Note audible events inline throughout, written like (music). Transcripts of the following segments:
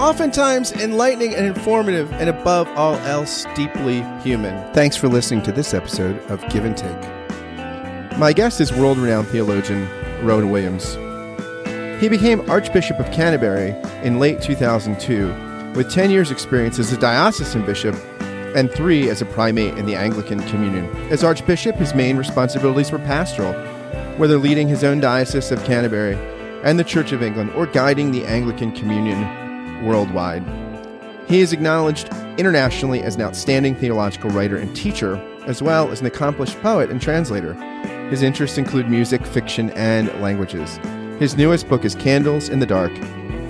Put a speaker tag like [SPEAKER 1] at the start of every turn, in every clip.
[SPEAKER 1] oftentimes enlightening and informative, and above all else, deeply human. Thanks for listening to this episode of Give and Take. My guest is world renowned theologian Rowan Williams. He became Archbishop of Canterbury in late 2002 with 10 years' experience as a diocesan bishop and three as a primate in the Anglican Communion. As Archbishop, his main responsibilities were pastoral, whether leading his own diocese of Canterbury and the Church of England or guiding the Anglican Communion worldwide. He is acknowledged internationally as an outstanding theological writer and teacher, as well as an accomplished poet and translator. His interests include music, fiction, and languages. His newest book is Candles in the Dark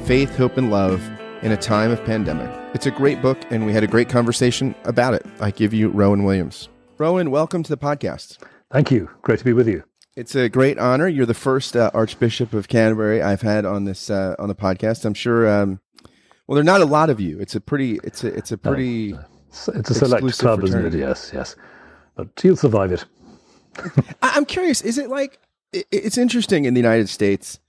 [SPEAKER 1] Faith, Hope, and Love in a Time of Pandemic. It's a great book, and we had a great conversation about it. I give you Rowan Williams. Rowan, welcome to the podcast.
[SPEAKER 2] Thank you. Great to be with you.
[SPEAKER 1] It's a great honor. You're the first uh, Archbishop of Canterbury I've had on this uh, on the podcast. I'm sure. Um, well, there are not a lot of you. It's a pretty. It's a. It's a pretty.
[SPEAKER 2] No, it's a select club, fraternity. isn't it? Yes, yes. But you'll survive it. (laughs)
[SPEAKER 1] I'm curious. Is it like? It's interesting in the United States.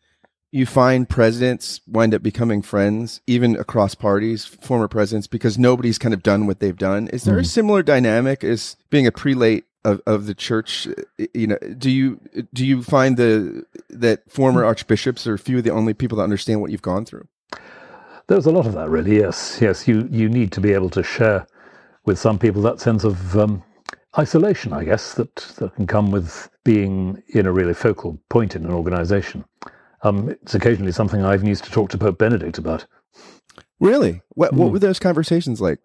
[SPEAKER 1] You find presidents wind up becoming friends, even across parties, former presidents, because nobody's kind of done what they've done. Is there mm. a similar dynamic as being a prelate of, of the church you know do you do you find the that former archbishops are few of the only people that understand what you've gone through
[SPEAKER 2] there's a lot of that really yes yes you you need to be able to share with some people that sense of um, isolation i guess that that can come with being in a really focal point in an organization um, it's occasionally something i've used to talk to pope benedict about
[SPEAKER 1] really what, mm. what hmm. were those conversations like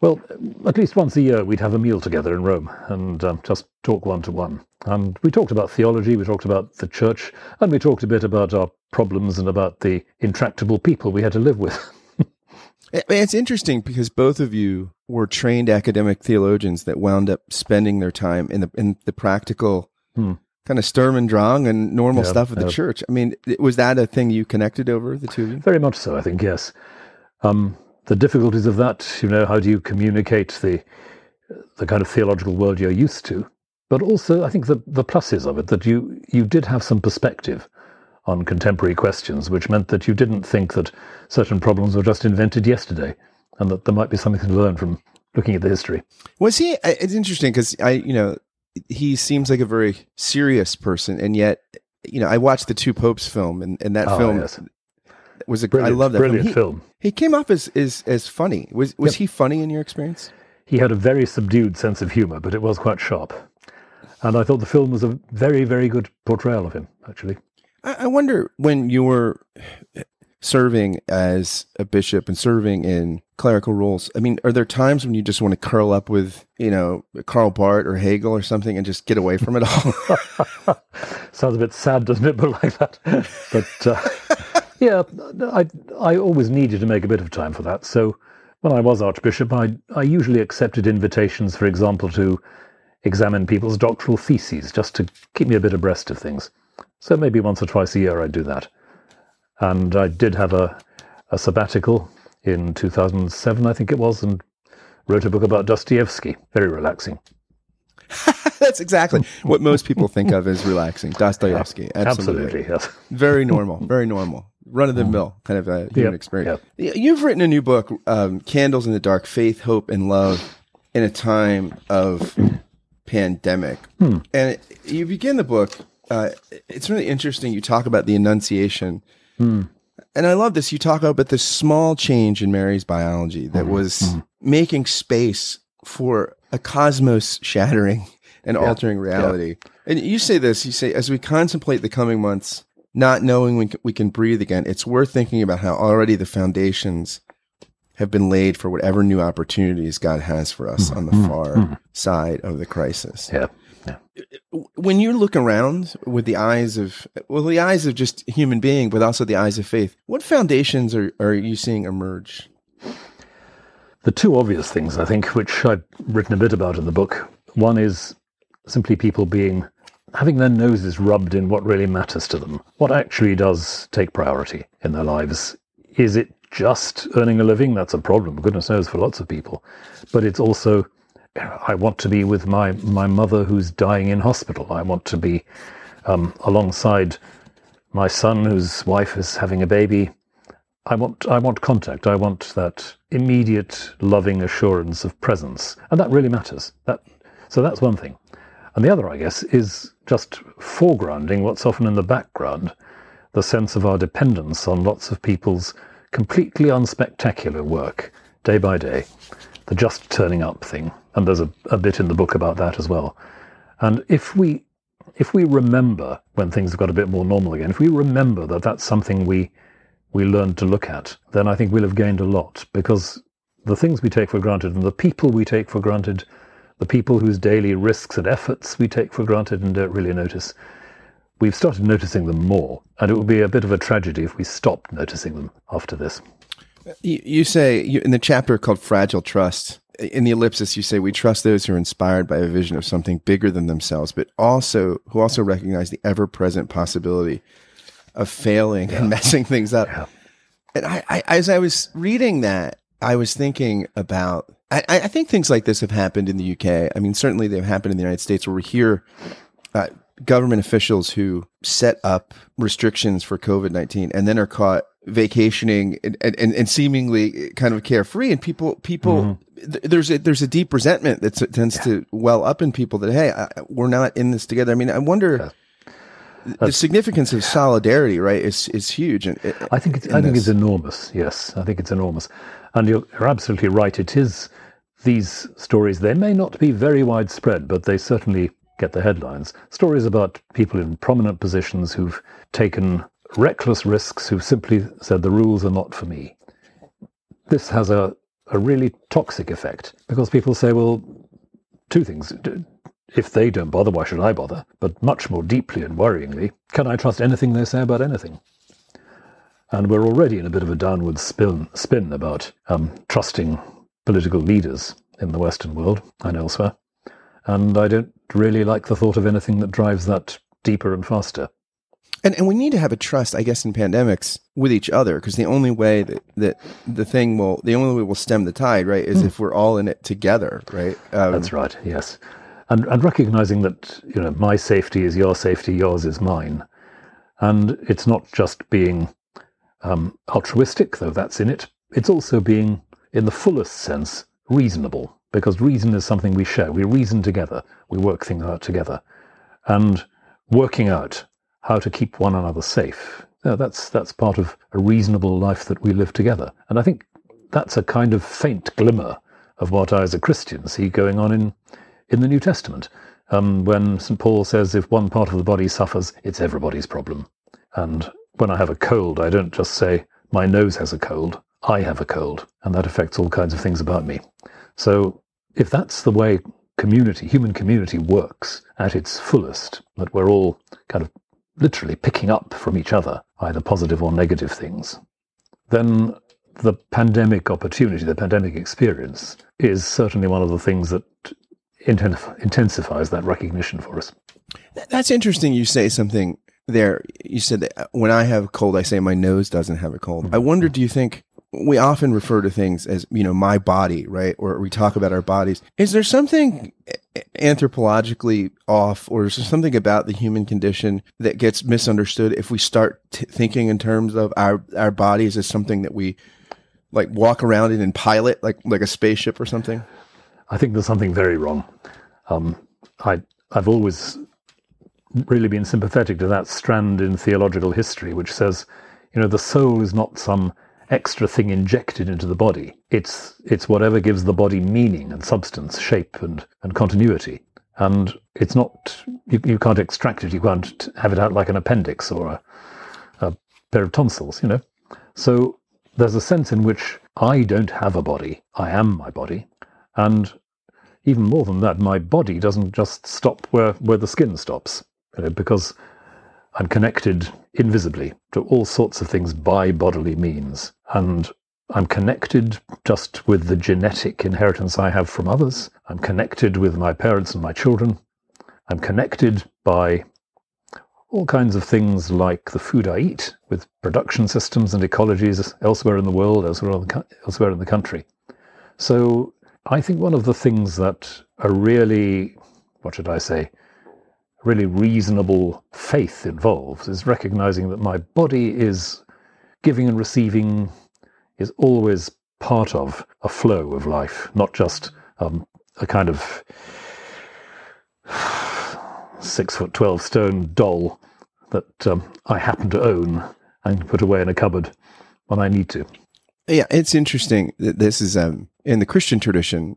[SPEAKER 2] well, at least once a year we'd have a meal together in Rome and um, just talk one to one. And we talked about theology, we talked about the church, and we talked a bit about our problems and about the intractable people we had to live with. (laughs)
[SPEAKER 1] it's interesting because both of you were trained academic theologians that wound up spending their time in the in the practical hmm. kind of Sturm und Drang and normal yeah, stuff of the yeah. church. I mean, was that a thing you connected over the two of you?
[SPEAKER 2] Very much so, I think. Yes. Um, the difficulties of that, you know, how do you communicate the the kind of theological world you're used to? But also, I think the the pluses of it that you you did have some perspective on contemporary questions, which meant that you didn't think that certain problems were just invented yesterday, and that there might be something to learn from looking at the history.
[SPEAKER 1] Was he? It's interesting because I, you know, he seems like a very serious person, and yet, you know, I watched the Two Popes film, and, and that oh, film yes was a brilliant, I love that
[SPEAKER 2] brilliant
[SPEAKER 1] film.
[SPEAKER 2] film.
[SPEAKER 1] He, he came off as as, as funny. Was was yep. he funny in your experience?
[SPEAKER 2] He had a very subdued sense of humor, but it was quite sharp. And I thought the film was a very very good portrayal of him. Actually,
[SPEAKER 1] I, I wonder when you were serving as a bishop and serving in clerical roles. I mean, are there times when you just want to curl up with, you know, Karl Barth or Hegel or something and just get away from it all? (laughs)
[SPEAKER 2] Sounds a bit sad, doesn't it? (laughs) But like that. But uh, (laughs) yeah, I, I always needed to make a bit of time for that. So when I was Archbishop, I, I usually accepted invitations, for example, to examine people's doctoral theses, just to keep me a bit abreast of things. So maybe once or twice a year I'd do that. And I did have a, a sabbatical in 2007, I think it was, and wrote a book about Dostoevsky. Very relaxing. (laughs)
[SPEAKER 1] That's exactly what most people think of as relaxing. (laughs) Dostoevsky.
[SPEAKER 2] Absolutely. Absolutely yes.
[SPEAKER 1] Very normal. Very normal run of the mill kind of a human yep, experience. Yep. You've written a new book, um, Candles in the Dark Faith, Hope, and Love in a Time of Pandemic. Hmm. And you begin the book, uh, it's really interesting. You talk about the Annunciation. Hmm. And I love this. You talk about this small change in Mary's biology that hmm. was hmm. making space for a cosmos shattering and yeah. altering reality. Yeah. And you say this, you say, as we contemplate the coming months, not knowing we can, we can breathe again, it's worth thinking about how already the foundations have been laid for whatever new opportunities God has for us on the mm-hmm. far mm-hmm. side of the crisis.
[SPEAKER 2] Yeah. yeah.
[SPEAKER 1] When you look around with the eyes of, well, the eyes of just human being, but also the eyes of faith, what foundations are, are you seeing emerge?
[SPEAKER 2] The two obvious things, I think, which I've written a bit about in the book. One is simply people being having their noses rubbed in what really matters to them. What actually does take priority in their lives? Is it just earning a living? That's a problem, goodness knows, for lots of people. But it's also, I want to be with my, my mother who's dying in hospital. I want to be um, alongside my son whose wife is having a baby. I want, I want contact. I want that immediate, loving assurance of presence. And that really matters. That, so that's one thing. And the other, I guess, is just foregrounding what's often in the background the sense of our dependence on lots of people's completely unspectacular work day by day, the just turning up thing. And there's a, a bit in the book about that as well. And if we if we remember when things have got a bit more normal again, if we remember that that's something we we learned to look at, then I think we'll have gained a lot because the things we take for granted and the people we take for granted the people whose daily risks and efforts we take for granted and don't really notice, we've started noticing them more. And it would be a bit of a tragedy if we stopped noticing them after this.
[SPEAKER 1] You, you say you, in the chapter called Fragile Trust, in the ellipsis, you say we trust those who are inspired by a vision of something bigger than themselves, but also who also recognize the ever present possibility of failing yeah. and messing things up. Yeah. And I, I, as I was reading that, I was thinking about I, I, think things like this have happened in the UK. I mean, certainly they've happened in the United States where we hear uh, government officials who set up restrictions for COVID 19 and then are caught vacationing and, and, and seemingly kind of carefree. And people, people, mm-hmm. th- there's a, there's a deep resentment that tends yeah. to well up in people that, hey, I, we're not in this together. I mean, I wonder. Yeah. The significance of solidarity, right, is is huge. And
[SPEAKER 2] I think it's, I think this. it's enormous. Yes, I think it's enormous, and you're, you're absolutely right. It is these stories, they may not be very widespread, but they certainly get the headlines. Stories about people in prominent positions who've taken reckless risks, who've simply said the rules are not for me. This has a, a really toxic effect because people say, well, two things. If they don't bother, why should I bother? But much more deeply and worryingly, can I trust anything they say about anything? And we're already in a bit of a downward spin, spin about um, trusting political leaders in the Western world and elsewhere. And I don't really like the thought of anything that drives that deeper and faster.
[SPEAKER 1] And, and we need to have a trust, I guess, in pandemics with each other because the only way that, that the thing will, the only way we'll stem the tide, right, is mm. if we're all in it together, right?
[SPEAKER 2] Um, That's right. Yes, and and recognizing that you know my safety is your safety, yours is mine, and it's not just being um, altruistic, though that's in it. It's also being in the fullest sense, reasonable, because reason is something we share. We reason together, we work things out together. And working out how to keep one another safe, yeah, that's, that's part of a reasonable life that we live together. And I think that's a kind of faint glimmer of what I, as a Christian, see going on in, in the New Testament. Um, when St. Paul says, if one part of the body suffers, it's everybody's problem. And when I have a cold, I don't just say, my nose has a cold. I have a cold, and that affects all kinds of things about me. So, if that's the way community, human community works at its fullest, that we're all kind of literally picking up from each other, either positive or negative things, then the pandemic opportunity, the pandemic experience, is certainly one of the things that intensifies that recognition for us.
[SPEAKER 1] That's interesting. You say something there. You said that when I have a cold, I say my nose doesn't have a cold. Mm-hmm. I wonder, do you think we often refer to things as, you know, my body, right? Or we talk about our bodies. Is there something anthropologically off or is there something about the human condition that gets misunderstood if we start t- thinking in terms of our, our bodies as something that we like walk around in and pilot like, like a spaceship or something?
[SPEAKER 2] I think there's something very wrong. Um, I, I've always really been sympathetic to that strand in theological history, which says, you know, the soul is not some extra thing injected into the body. It's it's whatever gives the body meaning and substance, shape and, and continuity. And it's not you, you can't extract it, you can't have it out like an appendix or a, a pair of tonsils, you know. So there's a sense in which I don't have a body, I am my body. And even more than that, my body doesn't just stop where, where the skin stops, you know, because I'm connected invisibly to all sorts of things by bodily means. And I'm connected just with the genetic inheritance I have from others. I'm connected with my parents and my children. I'm connected by all kinds of things like the food I eat with production systems and ecologies elsewhere in the world, elsewhere in the country. So I think one of the things that a really, what should I say, really reasonable faith involves is recognizing that my body is giving and receiving, is always part of a flow of life, not just um, a kind of (sighs) six foot twelve stone doll that um, I happen to own and put away in a cupboard when I need to.
[SPEAKER 1] Yeah, it's interesting. That this is um, in the Christian tradition.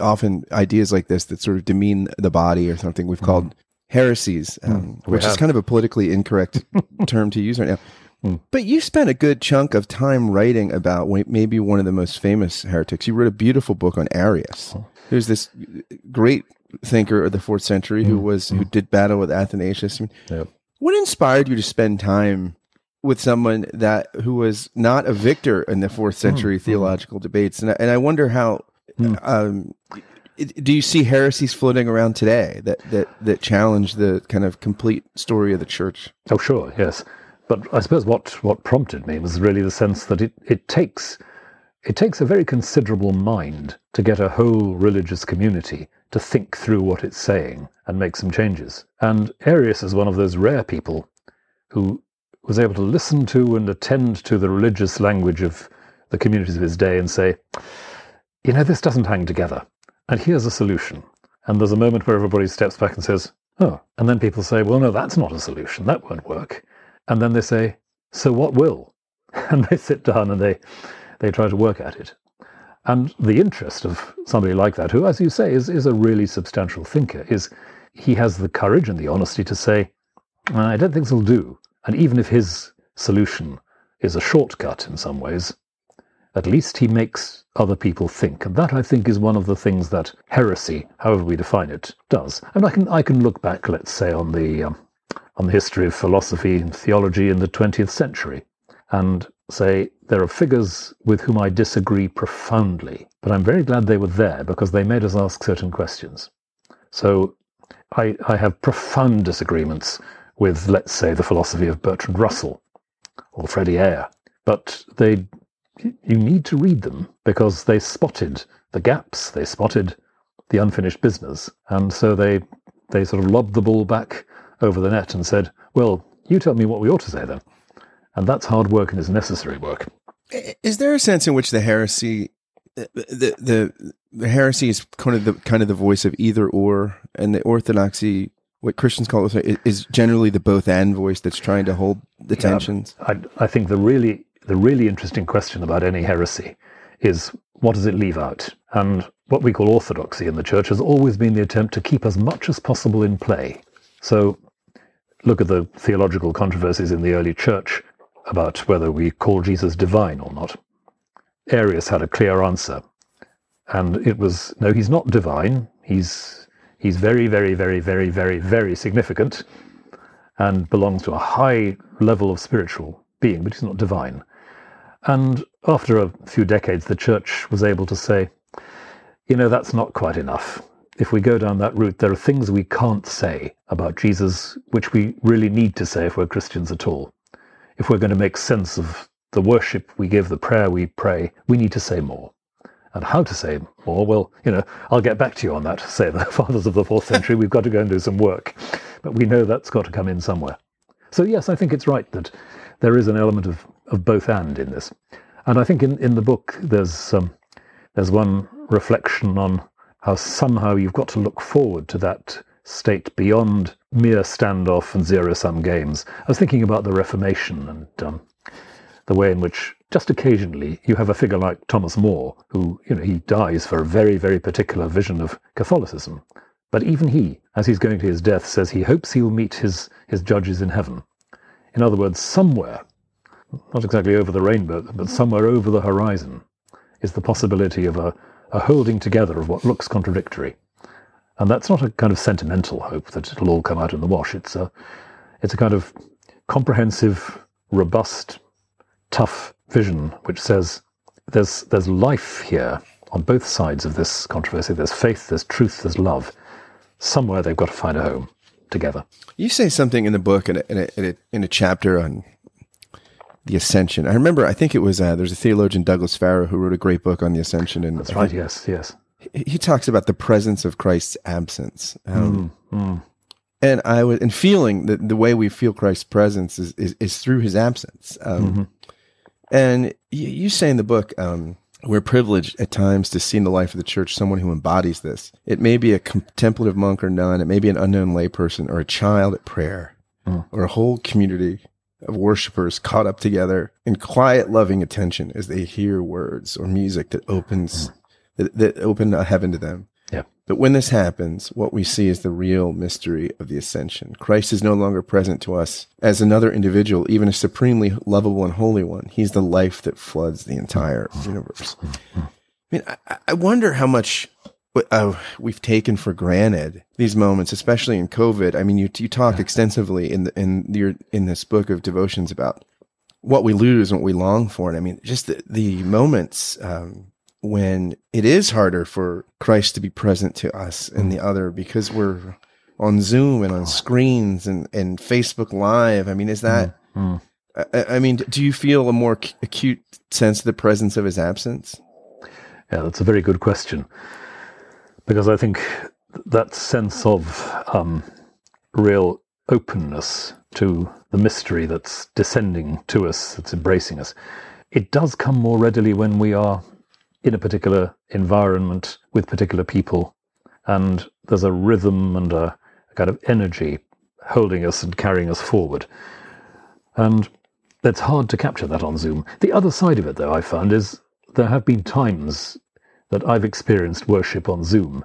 [SPEAKER 1] Often ideas like this that sort of demean the body or something we've called mm. Heresies, um, mm, which have. is kind of a politically incorrect (laughs) term to use right now. Mm. But you spent a good chunk of time writing about maybe one of the most famous heretics. You wrote a beautiful book on Arius. Oh. There's this great thinker of the fourth century who mm. was who mm. did battle with Athanasius. I mean, yep. What inspired you to spend time with someone that who was not a victor in the fourth hmm, century mm, theological mm. debates? And I, and I wonder how. Mm. Um, do you see heresies floating around today that, that, that challenge the kind of complete story of the church?
[SPEAKER 2] Oh, sure, yes. But I suppose what, what prompted me was really the sense that it, it takes it takes a very considerable mind to get a whole religious community to think through what it's saying and make some changes. And Arius is one of those rare people who was able to listen to and attend to the religious language of the communities of his day and say, you know, this doesn't hang together. And here's a solution. And there's a moment where everybody steps back and says, oh. And then people say, well, no, that's not a solution. That won't work. And then they say, so what will? (laughs) And they sit down and they, they try to work at it. And the interest of somebody like that, who, as you say, is, is a really substantial thinker, is he has the courage and the honesty to say, I don't think this will do. And even if his solution is a shortcut in some ways, at least he makes other people think. And that, I think, is one of the things that heresy, however we define it, does. And I can, I can look back, let's say, on the, um, on the history of philosophy and theology in the 20th century and say there are figures with whom I disagree profoundly, but I'm very glad they were there because they made us ask certain questions. So I, I have profound disagreements with, let's say, the philosophy of Bertrand Russell or Freddie Ayer, but they you need to read them because they spotted the gaps, they spotted the unfinished business, and so they they sort of lobbed the ball back over the net and said, "Well, you tell me what we ought to say then." And that's hard work and is necessary work.
[SPEAKER 1] Is there a sense in which the heresy, the the, the heresy is kind of the kind of the voice of either or, and the orthodoxy, what Christians call it, is generally the both and voice that's trying to hold the tensions.
[SPEAKER 2] I, I think the really the really interesting question about any heresy is what does it leave out? And what we call orthodoxy in the church has always been the attempt to keep as much as possible in play. So look at the theological controversies in the early church about whether we call Jesus divine or not. Arius had a clear answer, and it was no, he's not divine. He's he's very, very, very, very, very, very significant, and belongs to a high level of spiritual being, but he's not divine. And after a few decades, the church was able to say, you know, that's not quite enough. If we go down that route, there are things we can't say about Jesus which we really need to say if we're Christians at all if we're going to make sense of the worship we give, the prayer we pray, we need to say more. And how to say more? Well, you know, I'll get back to you on that, (laughs) say the (laughs) fathers of the fourth century. We've got to go and do some work. But we know that's got to come in somewhere. So, yes, I think it's right that there is an element of, of both and in this. And I think in, in the book, there's, um, there's one reflection on how somehow you've got to look forward to that state beyond mere standoff and zero sum games. I was thinking about the Reformation and um, the way in which just occasionally you have a figure like Thomas More, who, you know, he dies for a very, very particular vision of Catholicism. But even he, as he's going to his death, says he hopes he'll meet his, his judges in heaven. In other words, somewhere, not exactly over the rainbow, but somewhere over the horizon, is the possibility of a, a holding together of what looks contradictory. And that's not a kind of sentimental hope that it'll all come out in the wash. It's a, it's a kind of comprehensive, robust, tough vision which says there's, there's life here on both sides of this controversy. There's faith, there's truth, there's love. somewhere they've got to find a home together.
[SPEAKER 1] You say something in the book in a, in a, in a, in a chapter on the ascension. I remember, I think it was, uh, there's a theologian, Douglas Farrow, who wrote a great book on the ascension. And
[SPEAKER 2] That's right, yes, yes.
[SPEAKER 1] He, he talks about the presence of Christ's absence. Um, mm, mm. And I was, and feeling that the way we feel Christ's presence is, is, is through his absence. Um, mm-hmm. And you, you, say in the book, um, we're privileged at times to see in the life of the church someone who embodies this. It may be a contemplative monk or nun, it may be an unknown layperson or a child at prayer mm. or a whole community of worshipers caught up together in quiet, loving attention as they hear words or music that opens, that, that open a heaven to them.
[SPEAKER 2] Yeah.
[SPEAKER 1] But when this happens, what we see is the real mystery of the ascension. Christ is no longer present to us as another individual, even a supremely lovable and holy one. He's the life that floods the entire universe. I mean, I, I wonder how much uh, we've taken for granted these moments, especially in COVID. I mean, you you talk extensively in the, in your in this book of devotions about what we lose and what we long for, and I mean, just the, the moments um, when it is harder for Christ to be present to us and the other because we're on Zoom and on screens and, and Facebook Live. I mean, is that, mm-hmm. I, I, mean, do you feel a more acute sense of the presence of his absence?
[SPEAKER 2] Yeah, that's a very good question. Because I think that sense of um, real openness to the mystery that's descending to us, that's embracing us, it does come more readily when we are in a particular environment with particular people. And there's a rhythm and a, a kind of energy holding us and carrying us forward. And it's hard to capture that on Zoom. The other side of it, though, I found is there have been times that I've experienced worship on Zoom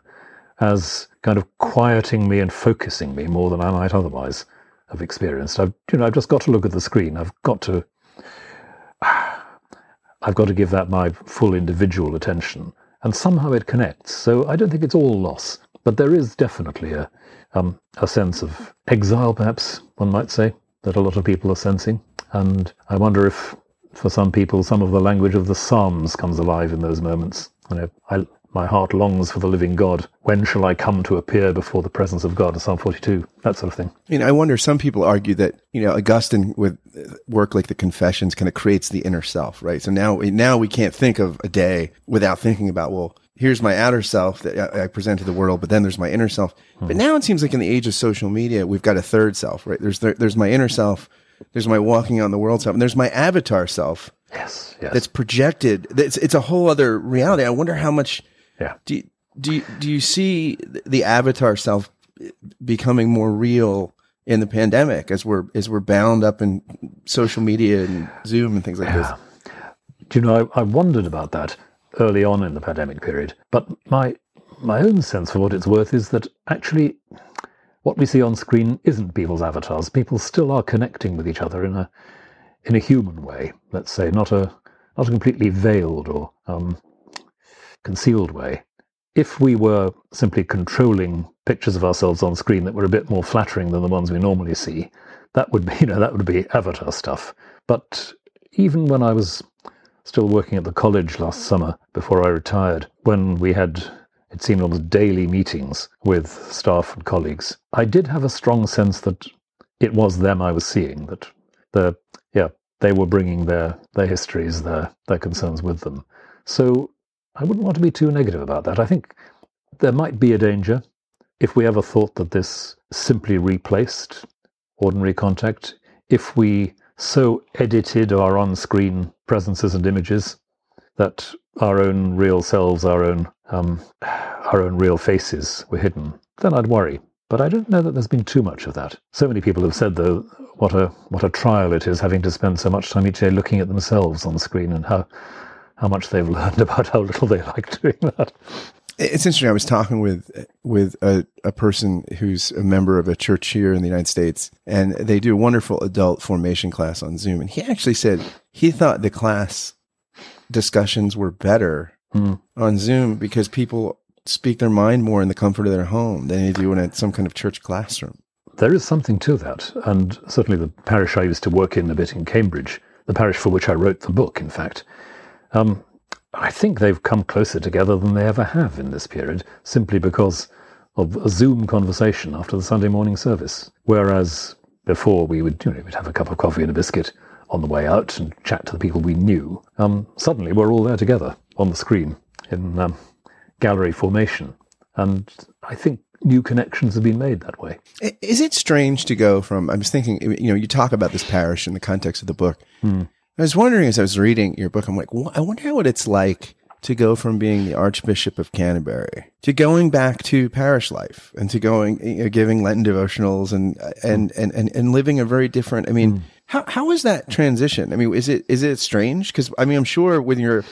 [SPEAKER 2] as kind of quieting me and focusing me more than I might otherwise have experienced. I've, you know, I've just got to look at the screen. I've got to (sighs) I've got to give that my full individual attention. And somehow it connects. So I don't think it's all loss. But there is definitely a, um, a sense of exile, perhaps one might say, that a lot of people are sensing. And I wonder if, for some people, some of the language of the Psalms comes alive in those moments. You know, I, my heart longs for the living God. When shall I come to appear before the presence of God? Psalm 42, that sort of thing.
[SPEAKER 1] I mean, I wonder, some people argue that, you know, Augustine with work like the Confessions kind of creates the inner self, right? So now, now we can't think of a day without thinking about, well, here's my outer self that I present to the world, but then there's my inner self. Hmm. But now it seems like in the age of social media, we've got a third self, right? There's, there, there's my inner self, there's my walking on the world self, and there's my avatar self.
[SPEAKER 2] Yes, yes.
[SPEAKER 1] That's projected. It's, it's a whole other reality. I wonder how much
[SPEAKER 2] yeah.
[SPEAKER 1] Do do you, do you see the avatar self becoming more real in the pandemic as we're as we're bound up in social media and Zoom and things like yeah. this?
[SPEAKER 2] Do you know? I, I wondered about that early on in the pandemic period, but my my own sense for what it's worth is that actually what we see on screen isn't people's avatars. People still are connecting with each other in a in a human way. Let's say not a not a completely veiled or um, concealed way. If we were simply controlling pictures of ourselves on screen that were a bit more flattering than the ones we normally see, that would be, (laughs) you know, that would be avatar stuff. But even when I was still working at the college last summer before I retired, when we had it seemed almost daily meetings with staff and colleagues, I did have a strong sense that it was them I was seeing. That the yeah they were bringing their their histories, their their concerns with them. So I wouldn't want to be too negative about that. I think there might be a danger if we ever thought that this simply replaced ordinary contact, if we so edited our on screen presences and images that our own real selves, our own, um, (sighs) our own real faces were hidden, then I'd worry. But I don't know that there's been too much of that. So many people have said, though, what a what a trial it is having to spend so much time each day looking at themselves on the screen and how how much they've (laughs) learned about how little they like doing that.
[SPEAKER 1] It's interesting. I was talking with with a, a person who's a member of a church here in the United States, and they do a wonderful adult formation class on Zoom. And he actually said he thought the class discussions were better mm. on Zoom because people speak their mind more in the comfort of their home than they do in some kind of church classroom.
[SPEAKER 2] There is something to that, and certainly the parish I used to work in a bit in Cambridge, the parish for which I wrote the book, in fact um, I think they've come closer together than they ever have in this period, simply because of a Zoom conversation after the Sunday morning service. Whereas before we would, you know, we'd have a cup of coffee and a biscuit on the way out and chat to the people we knew. Um, suddenly we're all there together on the screen in um, gallery formation. And I think new connections have been made that way.
[SPEAKER 1] Is it strange to go from, I was thinking, you know, you talk about this parish in the context of the book. Hmm. I was wondering as I was reading your book, I'm like, I wonder what it's like to go from being the Archbishop of Canterbury to going back to parish life and to going, you know, giving Lenten devotionals and, and, and, and, and living a very different, I mean, mm. how, how is that transition? I mean, is it, is it strange? Cause I mean, I'm sure when you're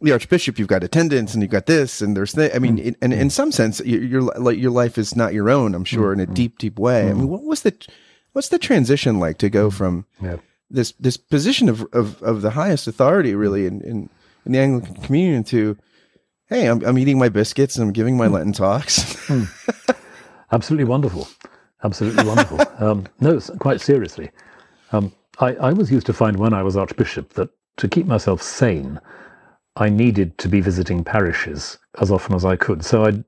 [SPEAKER 1] the Archbishop, you've got attendance and you've got this and there's that. I mean, mm. and in some sense, your, your, like, your life is not your own, I'm sure, mm. in a deep, deep way. I mean, what was the, what's the transition like to go from yeah. this, this position of, of, of the highest authority really in, in, in the Anglican communion to, hey, I'm, I'm eating my biscuits and I'm giving my mm. Lenten talks.
[SPEAKER 2] mm. (laughs) Absolutely wonderful. Absolutely wonderful. (laughs) Um, no, quite seriously. Um, I, I was used to find when I was Archbishop that to keep myself sane, I needed to be visiting parishes as often as I could. So I'd,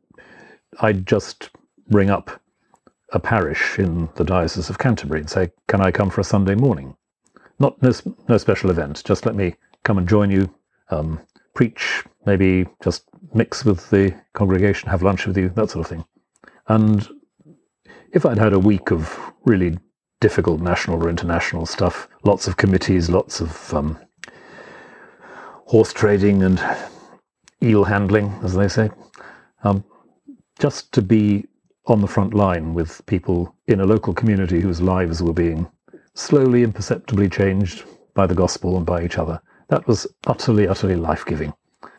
[SPEAKER 2] I'd just ring up a parish in the Diocese of Canterbury and say, Can I come for a Sunday morning? Not no, no special event, just let me come and join you um, preach, maybe just mix with the congregation, have lunch with you, that sort of thing. And if I'd had a week of really difficult national or international stuff, lots of committees, lots of um, horse trading and eel handling, as they say, um, just to be on the front line with people in a local community whose lives were being slowly imperceptibly changed by the gospel and by each other that was utterly, utterly life giving.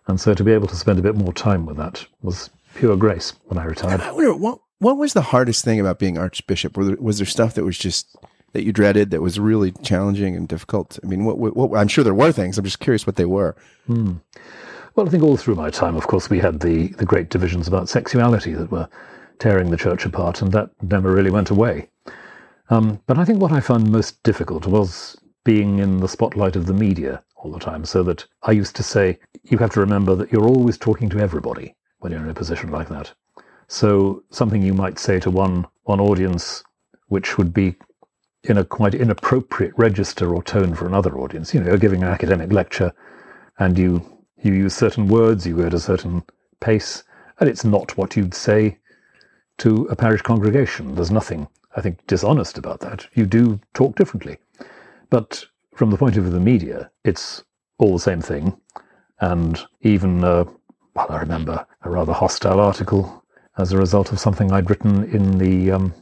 [SPEAKER 2] And so to be able to spend a bit more time with that was pure grace when I retired.
[SPEAKER 1] I wonder what what was the hardest thing about being archbishop? There, was there stuff that was just that you dreaded that was really challenging and difficult? I mean, what, what, I'm sure there were things. I'm just curious what they were. Hmm.
[SPEAKER 2] Well, I think all through my time, of course, we had the the great divisions about sexuality that were tearing the church apart, and that never really went away. Um, but I think what I found most difficult was being in the spotlight of the media all the time. So that I used to say, you have to remember that you're always talking to everybody when you're in a position like that. So something you might say to one one audience, which would be in a quite inappropriate register or tone for another audience. You know, you're giving an academic lecture, and you you use certain words, you go at a certain pace, and it's not what you'd say to a parish congregation. There's nothing, I think, dishonest about that. You do talk differently. But from the point of view of the media, it's all the same thing. And even, uh, well, I remember a rather hostile article as a result of something I'd written in the, um,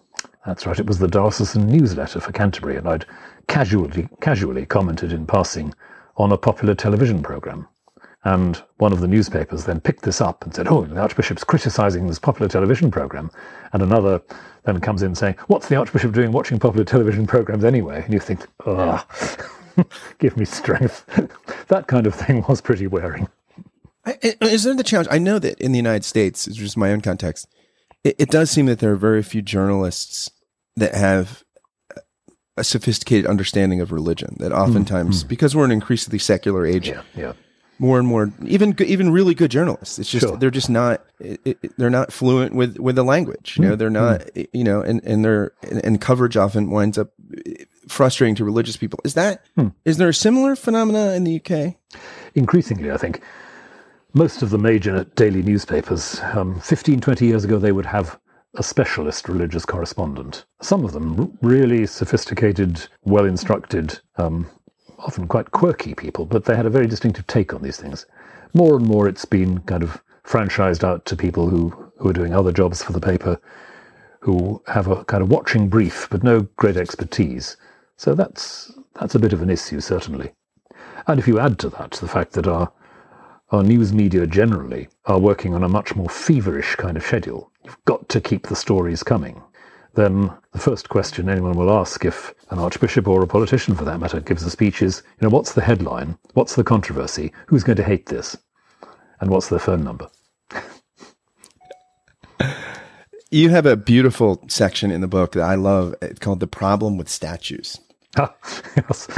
[SPEAKER 2] that's right, it was the Diocesan newsletter for Canterbury, and I'd casually, casually commented in passing on a popular television program. And one of the newspapers then picked this up and said, Oh, the Archbishop's criticizing this popular television program. And another then comes in saying, What's the Archbishop doing watching popular television programs anyway? And you think, Ugh. (laughs) give me strength. (laughs) that kind of thing was pretty wearing.
[SPEAKER 1] Is there the challenge? I know that in the United States, it's just my own context, it, it does seem that there are very few journalists that have a sophisticated understanding of religion. That oftentimes, mm-hmm. because we're an increasingly secular age,
[SPEAKER 2] yeah, yeah.
[SPEAKER 1] more and more, even even really good journalists, it's just sure. they're just not it, it, they're not fluent with with the language. You know, they're not mm-hmm. you know, and and their and, and coverage often winds up frustrating to religious people. Is that hmm. is there a similar phenomena in the UK?
[SPEAKER 2] Increasingly, I think. Most of the major daily newspapers, um, 15, 20 years ago, they would have a specialist religious correspondent. Some of them really sophisticated, well instructed, um, often quite quirky people, but they had a very distinctive take on these things. More and more, it's been kind of franchised out to people who, who are doing other jobs for the paper, who have a kind of watching brief, but no great expertise. So that's that's a bit of an issue, certainly. And if you add to that the fact that our our news media generally are working on a much more feverish kind of schedule, you've got to keep the stories coming. Then the first question anyone will ask if an archbishop or a politician for that matter gives a speech is, you know, what's the headline? What's the controversy? Who's going to hate this? And what's their phone number?
[SPEAKER 1] you have a beautiful section in the book that I love. It's called The Problem with Statues. (laughs) yes.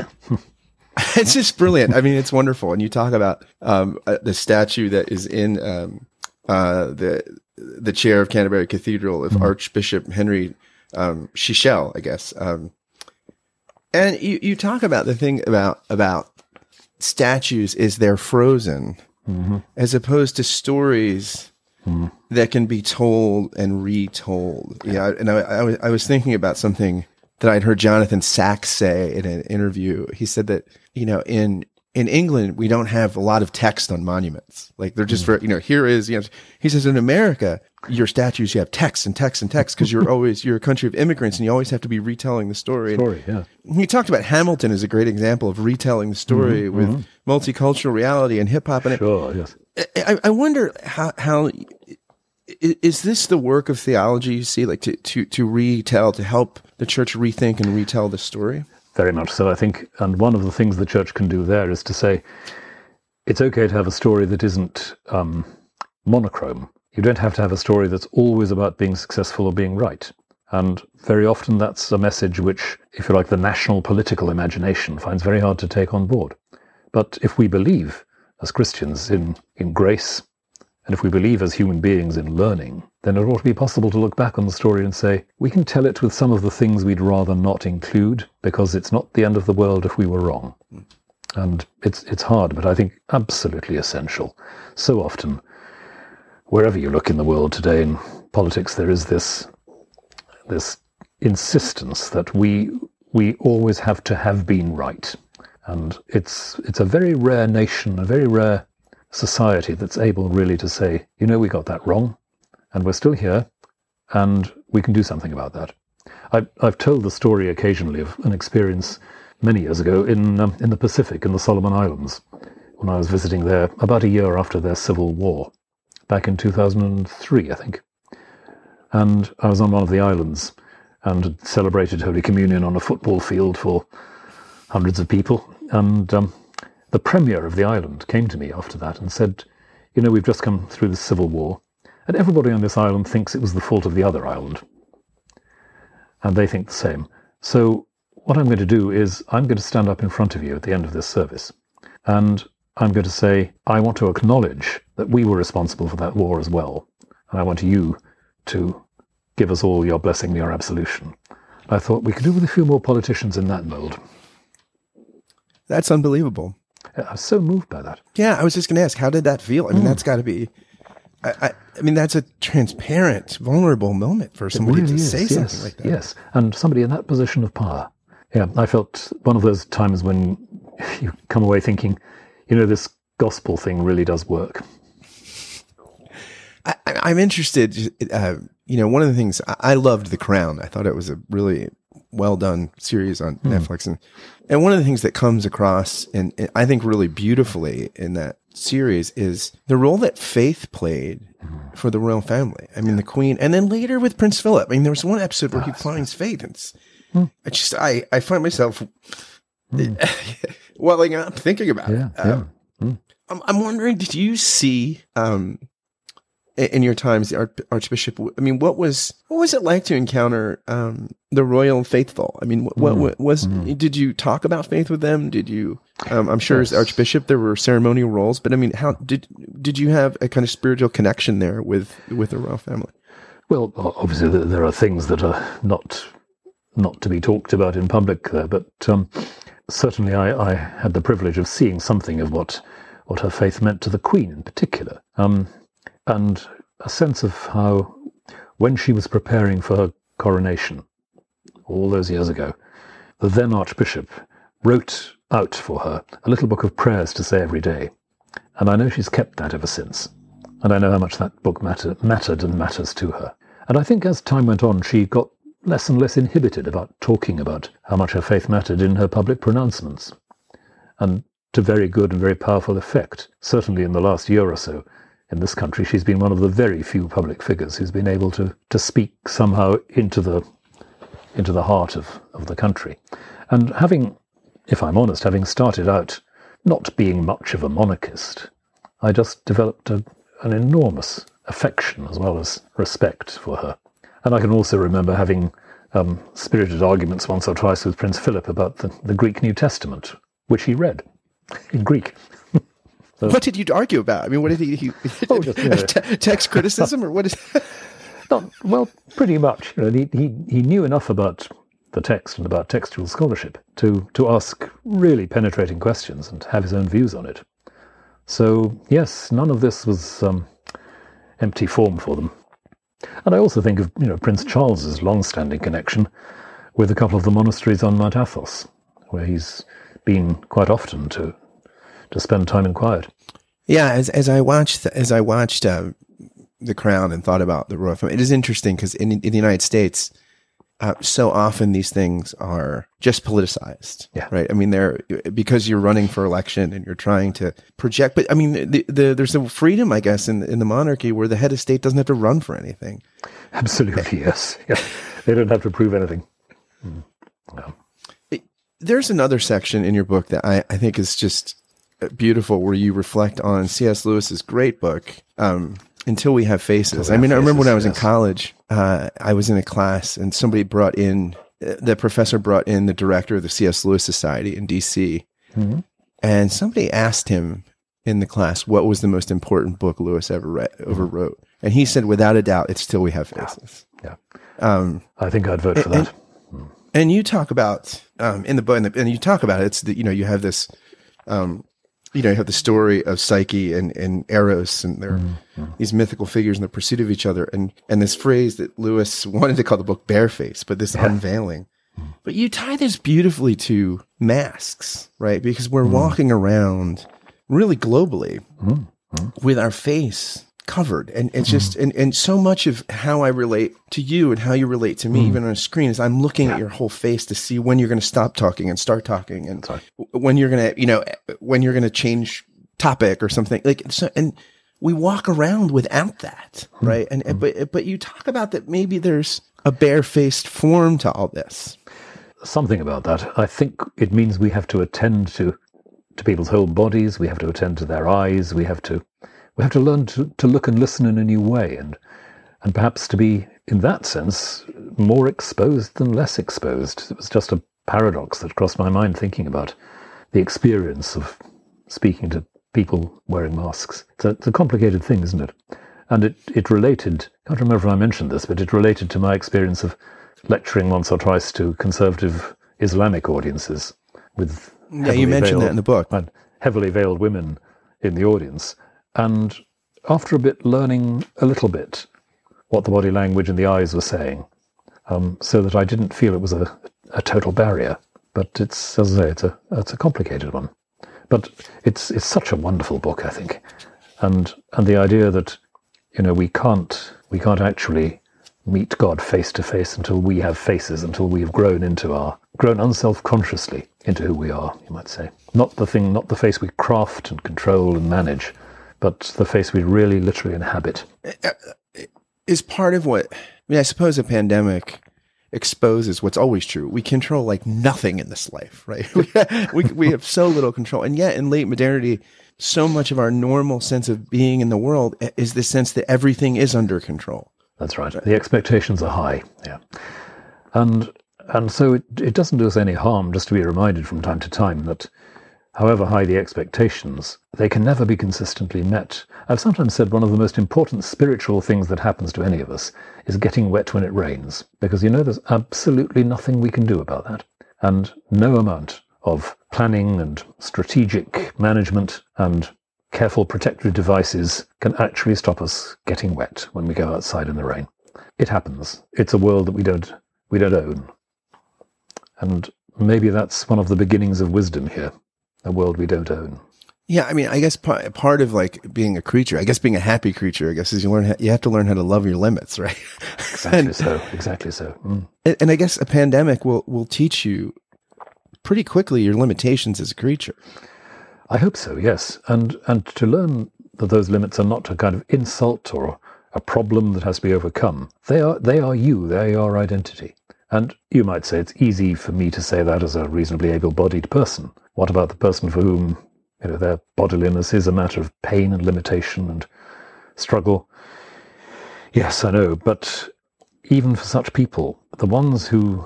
[SPEAKER 1] (laughs) it's just brilliant. I mean, it's wonderful. And you talk about um, uh, the statue that is in um, uh, the the chair of Canterbury Cathedral of Archbishop Henry um, I guess. Um, and you, you talk about the thing about about statues is they're frozen as opposed to stories that can be told and retold. Yeah, and I, I, was, I was thinking about something that I'd heard Jonathan Sacks say in an interview. He said that you know in in England we don't have a lot of text on monuments. Like they're just mm. for you know here is you know he says in America your statues you have text and text and text because you're (laughs) always you're a country of immigrants and you always have to be retelling the story. And
[SPEAKER 2] Story, yeah.
[SPEAKER 1] he talked about Hamilton as a great example of retelling the story mm-hmm, with mm-hmm. multicultural reality and hip hop and it,
[SPEAKER 2] Sure, yes.
[SPEAKER 1] I, I wonder how how, is this the work of theology you see like to to to retell to help the church rethink and retell the story
[SPEAKER 2] Very much so, I think. And one of the things the church can do there is to say it's okay to have a story that isn't um, monochrome. You don't have to have a story that's always about being successful or being right. And very often that's a message which, if you like, the national political imagination finds very hard to take on board. But if we believe as Christians in, in grace, and if we believe as human beings in learning, then it ought to be possible to look back on the story and say, we can tell it with some of the things we'd rather not include because it's not the end of the world if we were wrong. And it's, it's hard, but I think absolutely essential. So often, wherever you look in the world today in politics, there is this, this insistence that we, we always have to have been right. And it's, it's a very rare nation, a very rare society that's able really to say, you know, we got that wrong, and we're still here, and we can do something about that. I, I've told the story occasionally of an experience many years ago in um, in the Pacific, in the Solomon Islands, when I was visiting there about a year after their civil war, back in 2003, I think. And I was on one of the islands and celebrated Holy Communion on a football field for hundreds of people. And um, the premier of the island came to me after that and said, You know, we've just come through the civil war, and everybody on this island thinks it was the fault of the other island. And they think the same. So, what I'm going to do is, I'm going to stand up in front of you at the end of this service, and I'm going to say, I want to acknowledge that we were responsible for that war as well, and I want you to give us all your blessing your absolution. I thought we could do with a few more politicians in that mold.
[SPEAKER 1] that's unbelievable
[SPEAKER 2] I was so moved by that.
[SPEAKER 1] yeah i was just going to ask how did that feel i mean that's got to be I, I i mean that's a transparent vulnerable moment for somebody
[SPEAKER 2] really
[SPEAKER 1] to
[SPEAKER 2] is,
[SPEAKER 1] say
[SPEAKER 2] yes,
[SPEAKER 1] something like that
[SPEAKER 2] Yes, and somebody in that position of power. Yeah, I felt one of those times when (laughs) you come away thinking, you know, this gospel thing really does work.
[SPEAKER 1] I, I'm interested. Uh, you know, one of the things I, I loved The Crown. I thought it was a really well done series on Netflix, and and one of the things that comes across, and, and I think really beautifully in that series, is the role that faith played for the royal family. I mean, the Queen, and then later with Prince Philip. I mean, there was one episode where he finds faith, and it's, I just I I find myself (laughs) welling up thinking about
[SPEAKER 2] Yeah,
[SPEAKER 1] it. Um, I'm, I'm wondering, did you see um, in your times the Archbishop? I mean, what was what was it like to encounter um, the royal faithful? I mean, what, what, what was? Did you talk about faith with them? Did you? Um, I'm sure as Archbishop there were ceremonial roles, but I mean, how did did you have a kind of spiritual connection there with with the royal family?
[SPEAKER 2] Well, obviously there- there are things that are not not to be talked about in public there, but um, certainly I, I had the privilege of seeing something of what what her faith meant to the Queen in particular, um, and a sense of how when she was preparing for her coronation all those years ago, the then Archbishop wrote out for her a little book of prayers to say every day, and I know she's kept that ever since. And I know how much that book matter, mattered and matters to her. And I think as time went on, she got less and less inhibited about talking about how much her faith mattered in her public pronouncements. And to very good and very powerful effect. Certainly in the last year or so, in this country, she's been one of the very few public figures who's been able to, to speak somehow into the into the heart of, of the country. And having, if I'm honest, having started out not being much of a monarchist, I just developed a, an enormous affection as well as respect for her. And I can also remember having um, spirited arguments once or twice with Prince Philip about the, the Greek New Testament, which he read in Greek. So,
[SPEAKER 1] what did you argue about? I mean, what did he? he (laughs)
[SPEAKER 2] Oh, (laughs)
[SPEAKER 1] te- text criticism or what is? (laughs)
[SPEAKER 2] not, well, pretty much. You know, he, he, he knew enough about the text and about textual scholarship to, to ask really penetrating questions and have his own views on it. So, yes, none of this was um, empty form for them. And I also think of you know Prince Charles's long-standing connection with a couple of the monasteries on Mount Athos, where he's been quite often to to spend time in quiet.
[SPEAKER 1] Yeah, as as I watched as I watched uh, The Crown and thought about the royal family, it is interesting because in, in the United States, uh, so often these things are just politicized.
[SPEAKER 2] Yeah.
[SPEAKER 1] Right. I mean, they're because you're running for election and you're trying to project. But I mean, the, the there's a freedom, I guess, in in the monarchy where the head of state doesn't have to run for anything.
[SPEAKER 2] Absolutely, (laughs) yes. Yeah. They don't have to prove anything.
[SPEAKER 1] There's another section in your book that I, I think is just beautiful where you reflect on C.S. Lewis's great book, um, Until We Have Faces.
[SPEAKER 2] We
[SPEAKER 1] I mean,
[SPEAKER 2] Have
[SPEAKER 1] I remember when I was
[SPEAKER 2] Faces,
[SPEAKER 1] in college, uh, I was in a class and somebody brought in, uh, the professor brought in the director of the C.S. Lewis Society in D.C.
[SPEAKER 2] Mhm.
[SPEAKER 1] And somebody asked him in the class what was the most important book Lewis ever read, ever wrote. And he said, without a doubt, it's Till We Have Faces.
[SPEAKER 2] Yeah.
[SPEAKER 1] Um,
[SPEAKER 2] I think I'd vote for that.
[SPEAKER 1] and you talk about um, in the book, and, and you talk about it. It's that you know you have this, um, you know, you have the story of Psyche and, and Eros, and they're mm, these mythical figures in the pursuit of each other, and and this phrase that Lewis (laughs) wanted to call the book bareface, but this unveiling. Mm. But you tie this beautifully to masks, right? Because we're mm. walking around really globally with our face covered. And it's hmm. just and, and so much of how i relate to you and how you relate to me hmm. even on a screen is i'm looking at your whole face to see when you're going to stop talking and start talking and
[SPEAKER 2] Sorry.
[SPEAKER 1] when you're going to you know when you're going to change topic or something. Like so and we walk around without that hmm. right? And, and but but you talk about that maybe there's a barefaced form to all this.
[SPEAKER 2] Something about that. I think it means we have to attend to to people's whole bodies. We have to attend to their eyes. We have to we have to learn to, to look and listen in a new way, and and perhaps to be in that sense more exposed than less exposed. It was just a paradox that crossed my mind thinking about the experience of speaking to people wearing masks. It's a, it's a complicated thing, isn't it? And it, it related, I can't remember if I mentioned this, but it related to my experience of lecturing once or twice to conservative Islamic audiences with
[SPEAKER 1] yeah you mentioned that in the book
[SPEAKER 2] and heavily veiled women in the audience. And after a bit, learning a little bit what the body language and the eyes were saying, um, so that I didn't feel it was a, a total barrier. But it's, as I say, it's a, it's a complicated one. But it's, it's such a wonderful book, I think. And, and the idea that, you know, we can't, we can't actually meet God face to face until we have faces, until we have grown into our, grown unself-consciously into who we are, you might say. Not the thing, not the face we craft and control and manage, but the face we really literally inhabit.
[SPEAKER 1] Uh, uh, is part of what I mean, I suppose a pandemic exposes what's always true. We control like nothing in this life, right? (laughs) We, we, we have so little control. And yet in late modernity, so much of our normal sense of being in the world is the sense that everything is under control.
[SPEAKER 2] That's right. The expectations are high. Yeah. And and so it, it doesn't do us any harm just to be reminded from time to time that however high the expectations, they can never be consistently met. I've sometimes said one of the most important spiritual things that happens to any of us is getting wet when it rains, because you know there's absolutely nothing we can do about that. And no amount of planning and strategic management and careful protective devices can actually stop us getting wet when we go outside in the rain. It happens. It's a world that we don't we don't own. And maybe that's one of the beginnings of wisdom here. A world we don't own.
[SPEAKER 1] Yeah, I mean, I guess part, part of like being a creature, I guess being a happy creature, I guess is you learn how, you have to learn how to love your limits, (laughs) right?
[SPEAKER 2] Exactly so. Exactly so. Mm.
[SPEAKER 1] And, and I guess a pandemic will will teach you pretty quickly your limitations as a creature.
[SPEAKER 2] I hope so, yes. And and to learn that those limits are not a kind of insult or a problem that has to be overcome. They are they are you, they are your identity. And you might say it's easy for me to say that as a reasonably able-bodied person. What about the person for whom you know their bodiliness is a matter of pain and limitation and struggle? Yes, I know, but even for such people, the ones who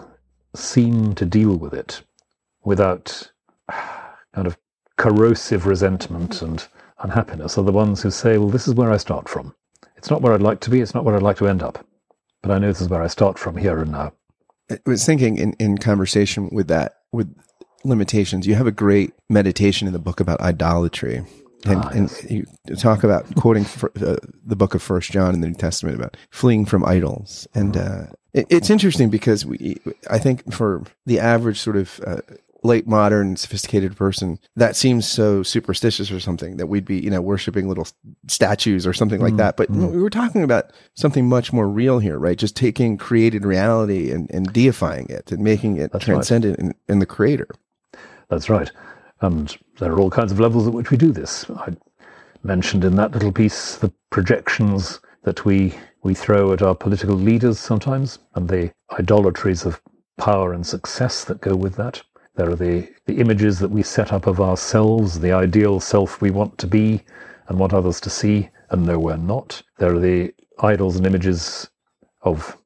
[SPEAKER 2] seem to deal with it without (sighs) kind of corrosive resentment and unhappiness are the ones who say, well, this is where I start from. It's not where I'd like to be, it's not where I'd like to end up. But I know this is where I start from here and now.
[SPEAKER 1] I was thinking in, in conversation with that, with limitations, you have a great meditation in the book about idolatry. And,
[SPEAKER 2] Ah,
[SPEAKER 1] and you talk about quoting fir- uh, the book of First John in the New Testament about fleeing from idols, and uh, it, it's interesting because we, I think for the average sort of uh, late modern sophisticated person, that seems so superstitious or something that we'd be you know worshiping little statues or something like
[SPEAKER 2] Mm,
[SPEAKER 1] that. But
[SPEAKER 2] mm.
[SPEAKER 1] we were talking about something much more real here, right? Just taking created reality and, and deifying it and making it
[SPEAKER 2] That's right.
[SPEAKER 1] transcendent in, in the creator.
[SPEAKER 2] That's right. And there are all kinds of levels at which we do this. I mentioned in that little piece the projections that we we throw at our political leaders sometimes, and the idolatries of power and success that go with that. There are the, the images that we set up of ourselves, the ideal self we want to be and want others to see, and know we're not. There are the idols and images of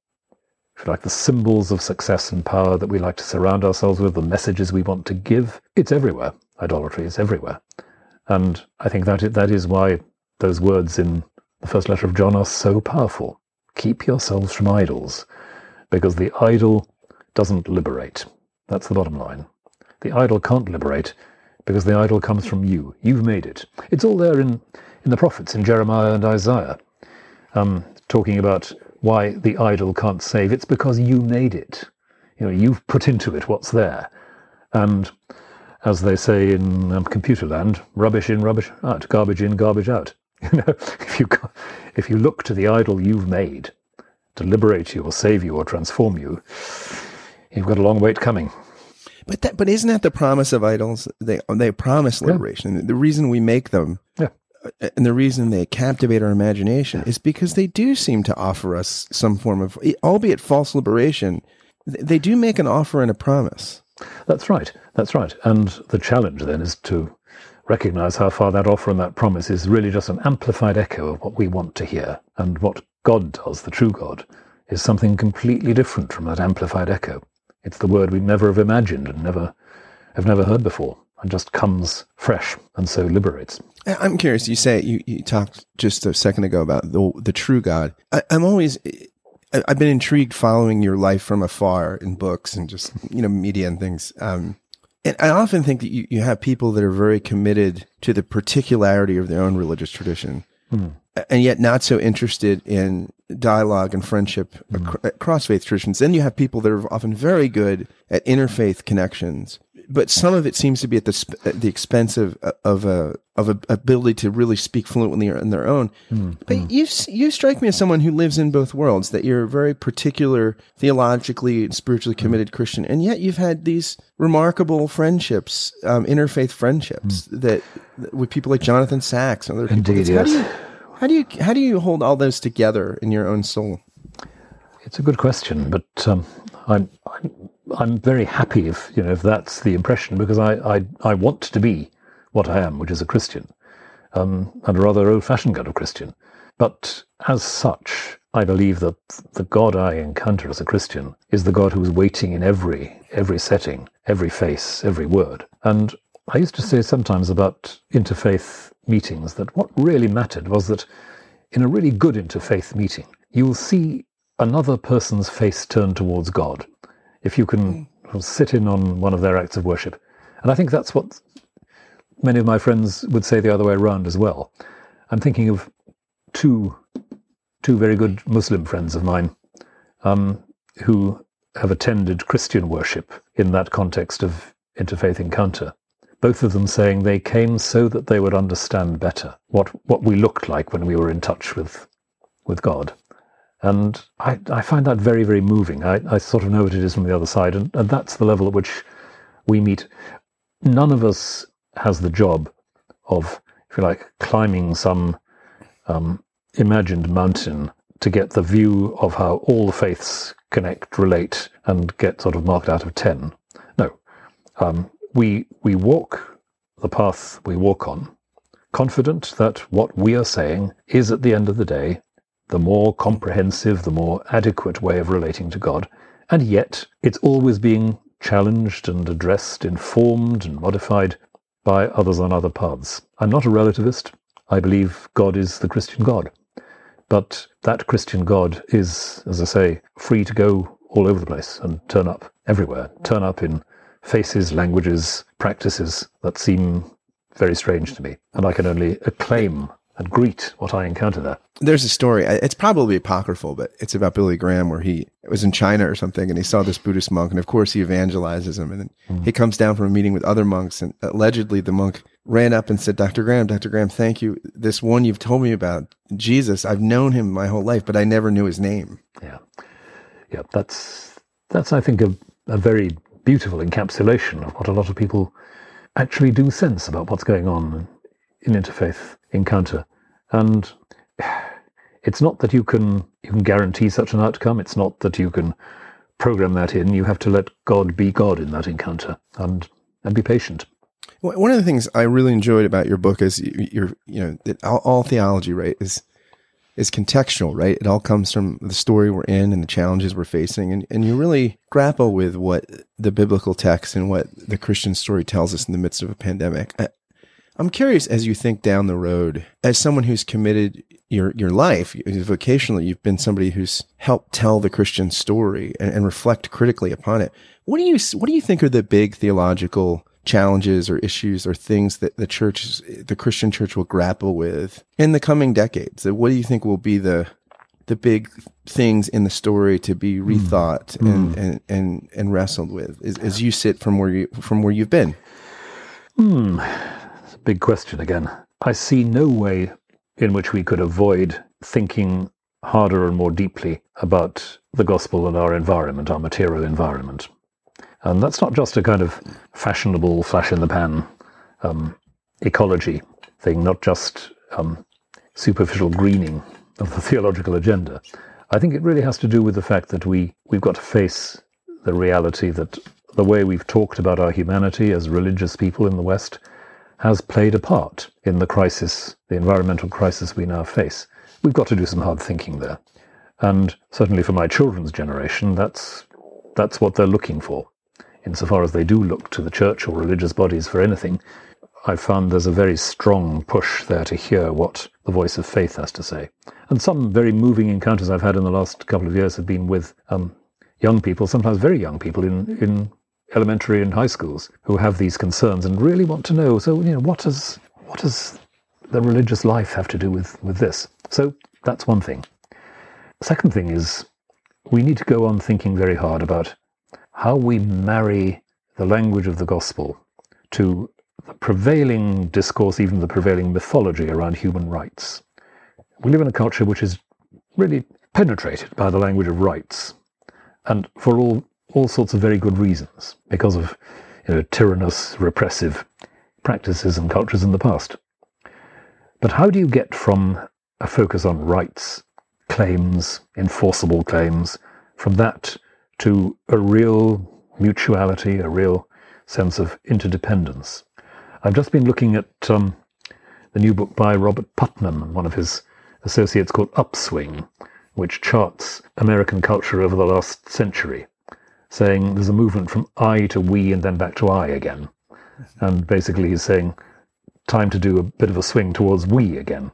[SPEAKER 2] if you like, the symbols of success and power that we like to surround ourselves with, the messages we want to give. It's everywhere. Idolatry is everywhere. And I think that that is why those words in the first letter of John are so powerful. Keep yourselves from idols, because the idol doesn't liberate. That's the bottom line. The idol can't liberate because the idol comes from you. You've made it. It's all there in, in the prophets, in Jeremiah and Isaiah um, talking about why the idol can't save. It's because you made it. You know, you've put into it what's there. And as they say in um, computer land, rubbish in, rubbish out, garbage in, garbage out. (laughs) You know, if you if you look to the idol you've made to liberate you or save you or transform you, you've got a long wait coming.
[SPEAKER 1] But that, but isn't that the promise of idols? They they promise liberation. The reason we make them,
[SPEAKER 2] Yeah.
[SPEAKER 1] And the reason they captivate our imagination is because they do seem to offer us some form of, albeit false liberation. They do make an offer and a promise.
[SPEAKER 2] That's right. That's right. And the challenge then is to recognize how far that offer and that promise is really just an amplified echo of what we want to hear. And what God does, the true God, is something completely different from that amplified echo. It's the word we'd never have imagined and never have never heard before, and just comes fresh and so liberates.
[SPEAKER 1] I'm curious. You say you, you talked just a second ago about the the true God. I, I'm always I've been intrigued following your life from afar in books and just you know media and things. Um, and I often think that you, you have people that are very committed to the particularity of their own religious tradition,
[SPEAKER 2] Hmm.
[SPEAKER 1] and yet not so interested in dialogue and friendship ac- across faith traditions. Then you have people that are often very good at interfaith connections, but some of it seems to be at the sp- at the expense of of a of a ability to really speak fluently in their own. But you you strike me as someone who lives in both worlds. That you're a very particular theologically and spiritually committed Christian, and yet you've had these remarkable friendships, um, interfaith friendships that, that with people like Jonathan Sacks and other people.
[SPEAKER 2] Indeed, yes.
[SPEAKER 1] How do you how do you how do you hold all those together in your own soul?
[SPEAKER 2] It's a good question, but um, I'm, I'm I'm very happy if you know if that's the impression because I I, I want to be what I am, which is a Christian, um, and a rather old-fashioned kind of Christian. But as such, I believe that the God I encounter as a Christian is the God who is waiting in every every setting, every face, every word. And I used to say sometimes about interfaith meetings that what really mattered was that in a really good interfaith meeting, you will see another person's face turned towards God if you can sit in on one of their acts of worship. And I think that's what many of my friends would say the other way around as well. I'm thinking of two two very good Muslim friends of mine um, who have attended Christian worship in that context of interfaith encounter. Both of them saying they came so that they would understand better what, what we looked like when we were in touch with with God. And I, I find that very, very moving. I, I sort of know what it is from the other side, and, and that's the level at which we meet. None of us has the job of, if you like, climbing some um, imagined mountain to get the view of how all the faiths connect, relate, and get sort of marked out of 10. No. Um, we, we walk the path we walk on, confident that what we are saying is at the end of the day the more comprehensive, the more adequate way of relating to God. And yet, it's always being challenged and addressed, informed and modified by others on other paths. I'm not a relativist. I believe God is the Christian God. But that Christian God is, as I say, free to go all over the place and turn up everywhere, turn up in faces, languages, practices that seem very strange to me. And I can only acclaim and greet what I encounter there.
[SPEAKER 1] There's a story. It's probably apocryphal, but it's about Billy Graham where he was in China or something and he saw this Buddhist monk. And of course, he evangelizes him. And then mm. he comes down from a meeting with other monks. And allegedly, the monk ran up and said, Dr. Graham, Dr. Graham, thank you. This one you've told me about, Jesus, I've known him my whole life, but I never knew his name.
[SPEAKER 2] Yeah. Yeah. That's, that's I think, a, a very beautiful encapsulation of what a lot of people actually do sense about what's going on in interfaith encounter. And it's not that you can you can guarantee such an outcome. It's not that you can program that in. You have to let God be God in that encounter and and be patient.
[SPEAKER 1] One of the things I really enjoyed about your book is you're you know that all, all theology right is is contextual, right? It all comes from the story we're in and the challenges we're facing. And, and you really grapple with what the biblical text and what the Christian story tells us in the midst of a pandemic. I'm curious as you think down the road, as someone who's committed your your life vocationally, you've been somebody who's helped tell the Christian story and, and reflect critically upon it. What do you what do you think are the big theological challenges or issues or things that the church, the Christian church, will grapple with in the coming decades? What do you think will be the the big things in the story to be hmm. rethought mm. and, mm. and, and and wrestled with as, as, you sit from where you from where you've been?
[SPEAKER 2] Hmm big question again. I see no way in which we could avoid thinking harder and more deeply about the gospel and our environment, our material environment. And that's not just a kind of fashionable, flash in the pan um, ecology thing, not just um, superficial greening of the (laughs) theological agenda. I think it really has to do with the fact that we, we've got to face the reality that the way we've talked about our humanity as religious people in the West has played a part in the crisis, the environmental crisis we now face. We've got to do some hard thinking there. And certainly for my children's generation, that's, that's what they're looking for. Insofar as they do look to the church or religious bodies for anything, I've found there's a very strong push there to hear what the voice of faith has to say. And some very moving encounters I've had in the last couple of years have been with um, young people, sometimes very young people in, in elementary and high schools who have these concerns and really want to know. So, you know, what does what does the religious life have to do with with this? So that's one thing. Second thing is we need to go on thinking very hard about how we marry the language of the gospel to the prevailing discourse, even the prevailing mythology around human rights. We live in a culture which is really penetrated by the language of rights. And for all all sorts of very good reasons because of you know, tyrannous, repressive practices and cultures in the past. But how do you get from a focus on rights, claims, enforceable claims, from that to a real mutuality, a real sense of interdependence? I've just been looking at um, the new book by Robert Putnam and one of his associates called Upswing, which charts American culture over the last century saying there's a movement from I to we and then back to I again. And basically, he's saying time to do a bit of a swing towards we again.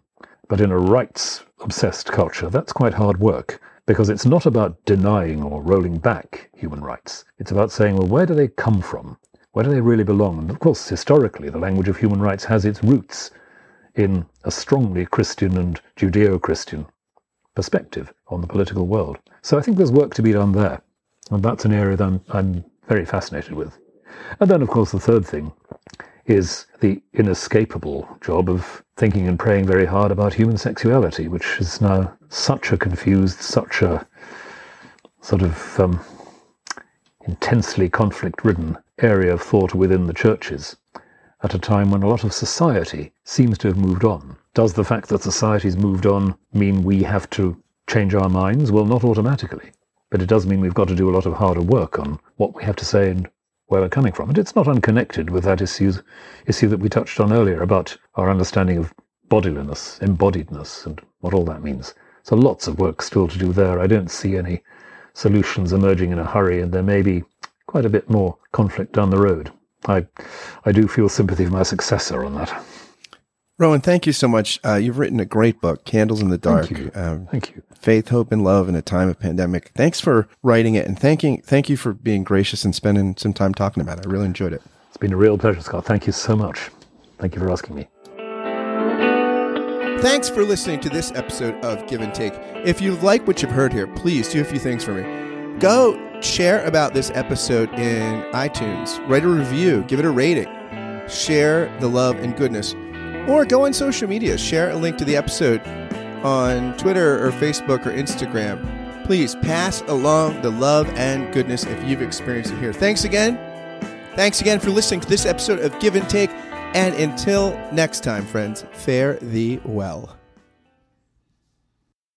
[SPEAKER 2] But in a rights obsessed culture, that's quite hard work because it's not about denying or rolling back human rights. It's about saying, well, where do they come from? Where do they really belong? And of course, historically, the language of human rights has its roots in a strongly Christian and Judeo Christian perspective on the political world. So I think there's work to be done there. And that's an area that I'm, I'm very fascinated with. And then, of course, the third thing is the inescapable job of thinking and praying very hard about human sexuality, which is now such a confused, such a sort of um, intensely conflict ridden area of thought within the churches at a time when a lot of society seems to have moved on. Does the fact that society's moved on mean we have to change our minds? Well, not automatically. But it does mean we've got to do a lot of harder work on what we have to say and where we're coming from. And it's not unconnected with that issues, issue that we touched on earlier about our understanding of bodiliness, embodiedness, and what all that means. So lots of work still to do there. I don't see any solutions emerging in a hurry, and there may be quite a bit more conflict down the road. I, I do feel sympathy for my successor on that.
[SPEAKER 1] Rowan, thank you so much. Uh, you've written a great book, Candles in the Dark.
[SPEAKER 2] Thank you.
[SPEAKER 1] Um,
[SPEAKER 2] Thank you.
[SPEAKER 1] faith, hope, and love in a time of pandemic. Thanks for writing it, and thanking thank you for being gracious and spending some time talking about it. I really enjoyed it.
[SPEAKER 2] It's been a real pleasure, Scott. Thank you so much. Thank you for asking me.
[SPEAKER 1] Thanks for listening to this episode of Give and Take. If you like what you've heard here, please do a few things for me. Go share about this episode in iTunes, write a review, give it a rating, share the love and goodness, or go on social media, share a link to the episode on Twitter or Facebook or Instagram. Please pass along the love and goodness if you've experienced it here. Thanks again. Thanks again for listening to this episode of Give and Take. And until next time, friends, fare thee well.